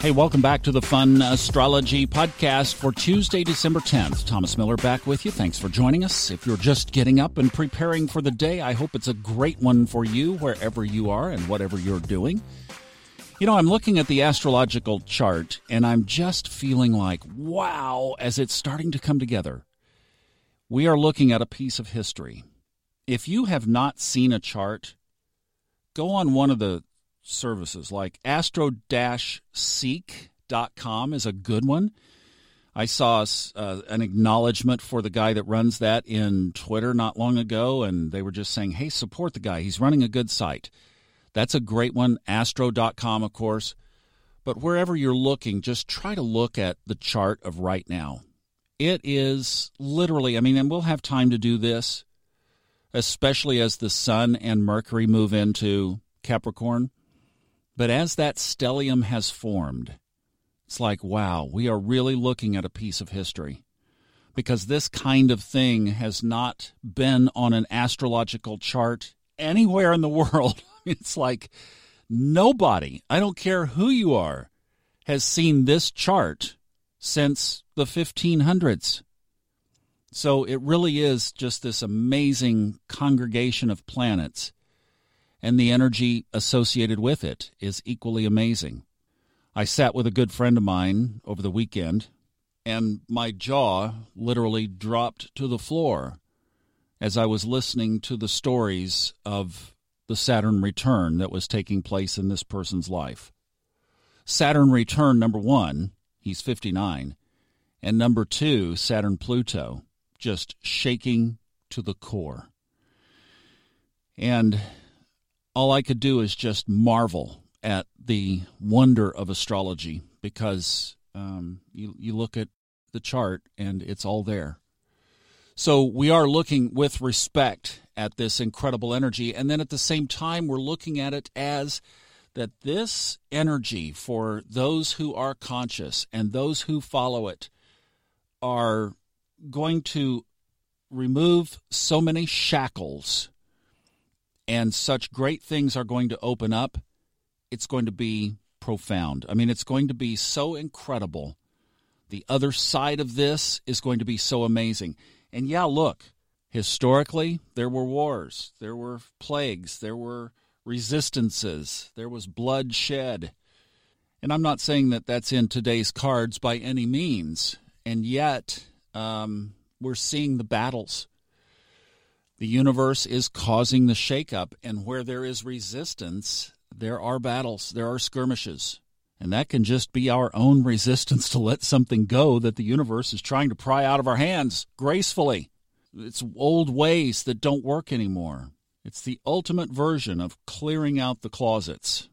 Hey, welcome back to the Fun Astrology Podcast for Tuesday, December 10th. Thomas Miller back with you. Thanks for joining us. If you're just getting up and preparing for the day, I hope it's a great one for you wherever you are and whatever you're doing. You know, I'm looking at the astrological chart and I'm just feeling like, wow, as it's starting to come together. We are looking at a piece of history. If you have not seen a chart, go on one of the services like astro-seek.com is a good one. I saw uh, an acknowledgement for the guy that runs that in Twitter not long ago, and they were just saying, hey, support the guy. He's running a good site. That's a great one. Astro.com, of course. But wherever you're looking, just try to look at the chart of right now. It is literally, I mean, and we'll have time to do this, especially as the Sun and Mercury move into Capricorn. But as that stellium has formed, it's like, wow, we are really looking at a piece of history. Because this kind of thing has not been on an astrological chart anywhere in the world. it's like nobody, I don't care who you are, has seen this chart since the 1500s. So it really is just this amazing congregation of planets and the energy associated with it is equally amazing. I sat with a good friend of mine over the weekend, and my jaw literally dropped to the floor as I was listening to the stories of the Saturn return that was taking place in this person's life. Saturn return, number one, he's 59, and number two, Saturn Pluto, just shaking to the core. And all I could do is just marvel at the wonder of astrology because um, you, you look at the chart and it's all there. So we are looking with respect at this incredible energy. And then at the same time, we're looking at it as that this energy for those who are conscious and those who follow it are going to remove so many shackles and such great things are going to open up, it's going to be profound. I mean, it's going to be so incredible. The other side of this is going to be so amazing. And yeah, look, historically, there were wars, there were plagues, there were resistances, there was bloodshed. And I'm not saying that that's in today's cards by any means. And yet, um, we're seeing the battles the universe is causing the shakeup, and where there is resistance, there are battles, there are skirmishes. And that can just be our own resistance to let something go that the universe is trying to pry out of our hands gracefully. It's old ways that don't work anymore. It's the ultimate version of clearing out the closets.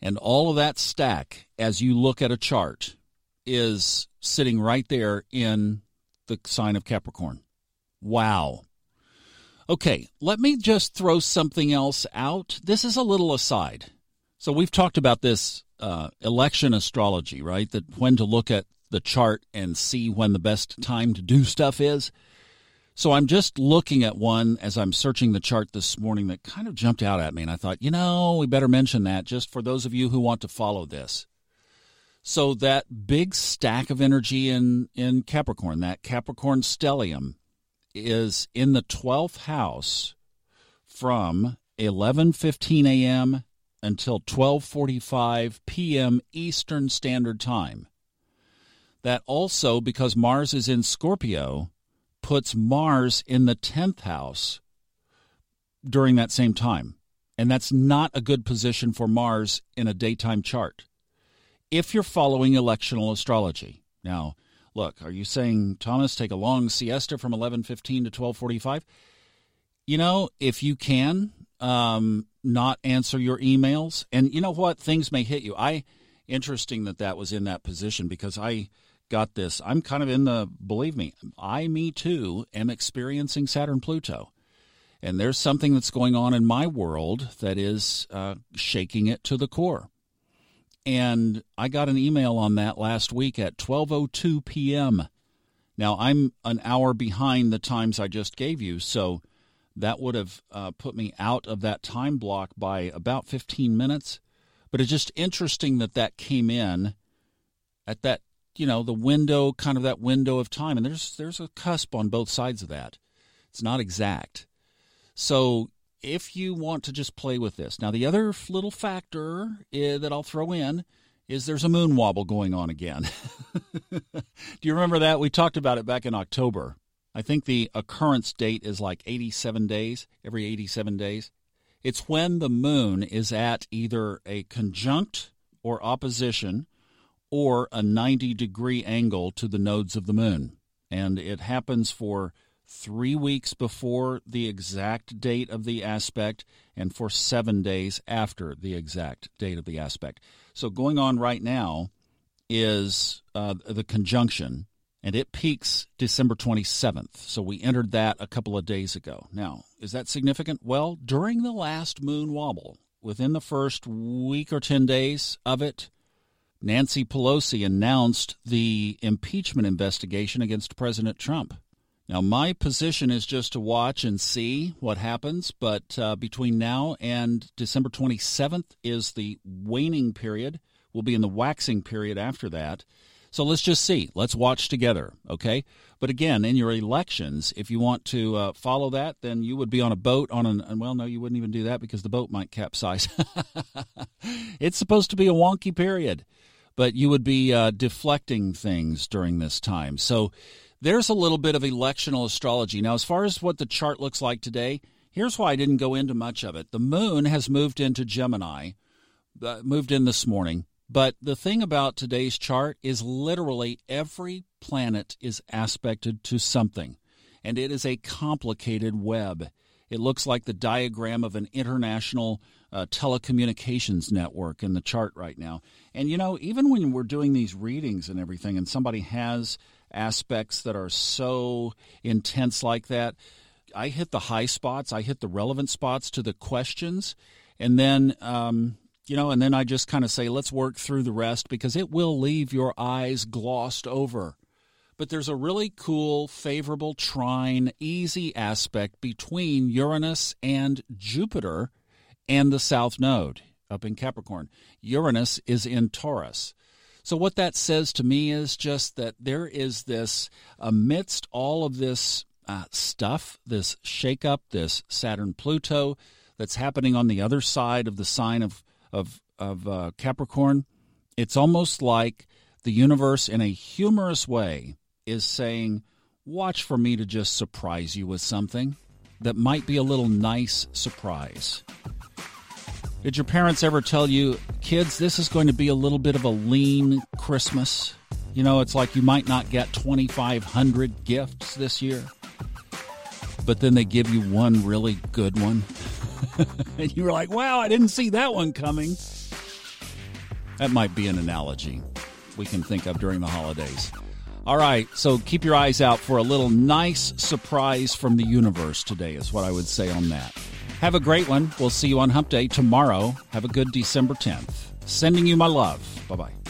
And all of that stack, as you look at a chart, is sitting right there in the sign of Capricorn. Wow. Okay, let me just throw something else out. This is a little aside. So we've talked about this uh, election astrology, right? That when to look at the chart and see when the best time to do stuff is. So I'm just looking at one as I'm searching the chart this morning that kind of jumped out at me, and I thought, you know, we better mention that just for those of you who want to follow this. So that big stack of energy in in Capricorn, that Capricorn stellium, is in the 12th house from 11:15 a.m. until 12:45 p.m. Eastern Standard Time. That also because Mars is in Scorpio puts Mars in the 10th house during that same time. And that's not a good position for Mars in a daytime chart. If you're following electional astrology. Now, Look, are you saying Thomas take a long siesta from 11:15 to 12:45? You know, if you can um, not answer your emails, and you know what, things may hit you. I interesting that that was in that position because I got this. I'm kind of in the believe me, I me too am experiencing Saturn Pluto. And there's something that's going on in my world that is uh, shaking it to the core and I got an email on that last week at 12:02 p.m. Now I'm an hour behind the times I just gave you, so that would have uh, put me out of that time block by about 15 minutes. But it's just interesting that that came in at that you know the window kind of that window of time and there's there's a cusp on both sides of that it's not exact so if you want to just play with this. Now the other little factor is, that i'll throw in is there's a moon wobble going on again. Do you remember that? We talked about it back in october. I think the occurrence date is like 87 days every 87 days. It's when the moon is at either a conjunct or opposition or a 90 degree angle to the nodes of the moon. And it happens for three weeks before the exact date of the aspect and for seven days after the exact date of the aspect. So, going on right now is uh, the conjunction, and it peaks December 27th. So, we entered that a couple of days ago. Now, is that significant? Well, during the last moon wobble, within the first week or 10 days of it, Nancy Pelosi announced the impeachment investigation against President Trump. Now, my position is just to watch and see what happens, but uh, between now and December 27th is the waning period. We'll be in the waxing period after that. So let's just see. Let's watch together, okay? But again, in your elections, if you want to uh, follow that, then you would be on a boat on an, well, no, you wouldn't even do that because the boat might capsize. it's supposed to be a wonky period but you would be uh, deflecting things during this time. So there's a little bit of electional astrology. Now, as far as what the chart looks like today, here's why I didn't go into much of it. The moon has moved into Gemini, uh, moved in this morning. But the thing about today's chart is literally every planet is aspected to something, and it is a complicated web. It looks like the diagram of an international uh, telecommunications network in the chart right now. And you know, even when we're doing these readings and everything, and somebody has aspects that are so intense like that, I hit the high spots, I hit the relevant spots to the questions, and then. Um, you know, and then I just kind of say, let's work through the rest because it will leave your eyes glossed over but there's a really cool, favorable trine, easy aspect between Uranus and Jupiter and the South Node up in Capricorn. Uranus is in Taurus. So, what that says to me is just that there is this, amidst all of this uh, stuff, this shakeup, this Saturn Pluto that's happening on the other side of the sign of, of, of uh, Capricorn, it's almost like the universe, in a humorous way, is saying, Watch for me to just surprise you with something that might be a little nice surprise. Did your parents ever tell you, kids, this is going to be a little bit of a lean Christmas? You know, it's like you might not get 2,500 gifts this year, but then they give you one really good one. and you were like, wow, I didn't see that one coming. That might be an analogy we can think of during the holidays. All right, so keep your eyes out for a little nice surprise from the universe today, is what I would say on that. Have a great one. We'll see you on Hump Day tomorrow. Have a good December 10th. Sending you my love. Bye bye.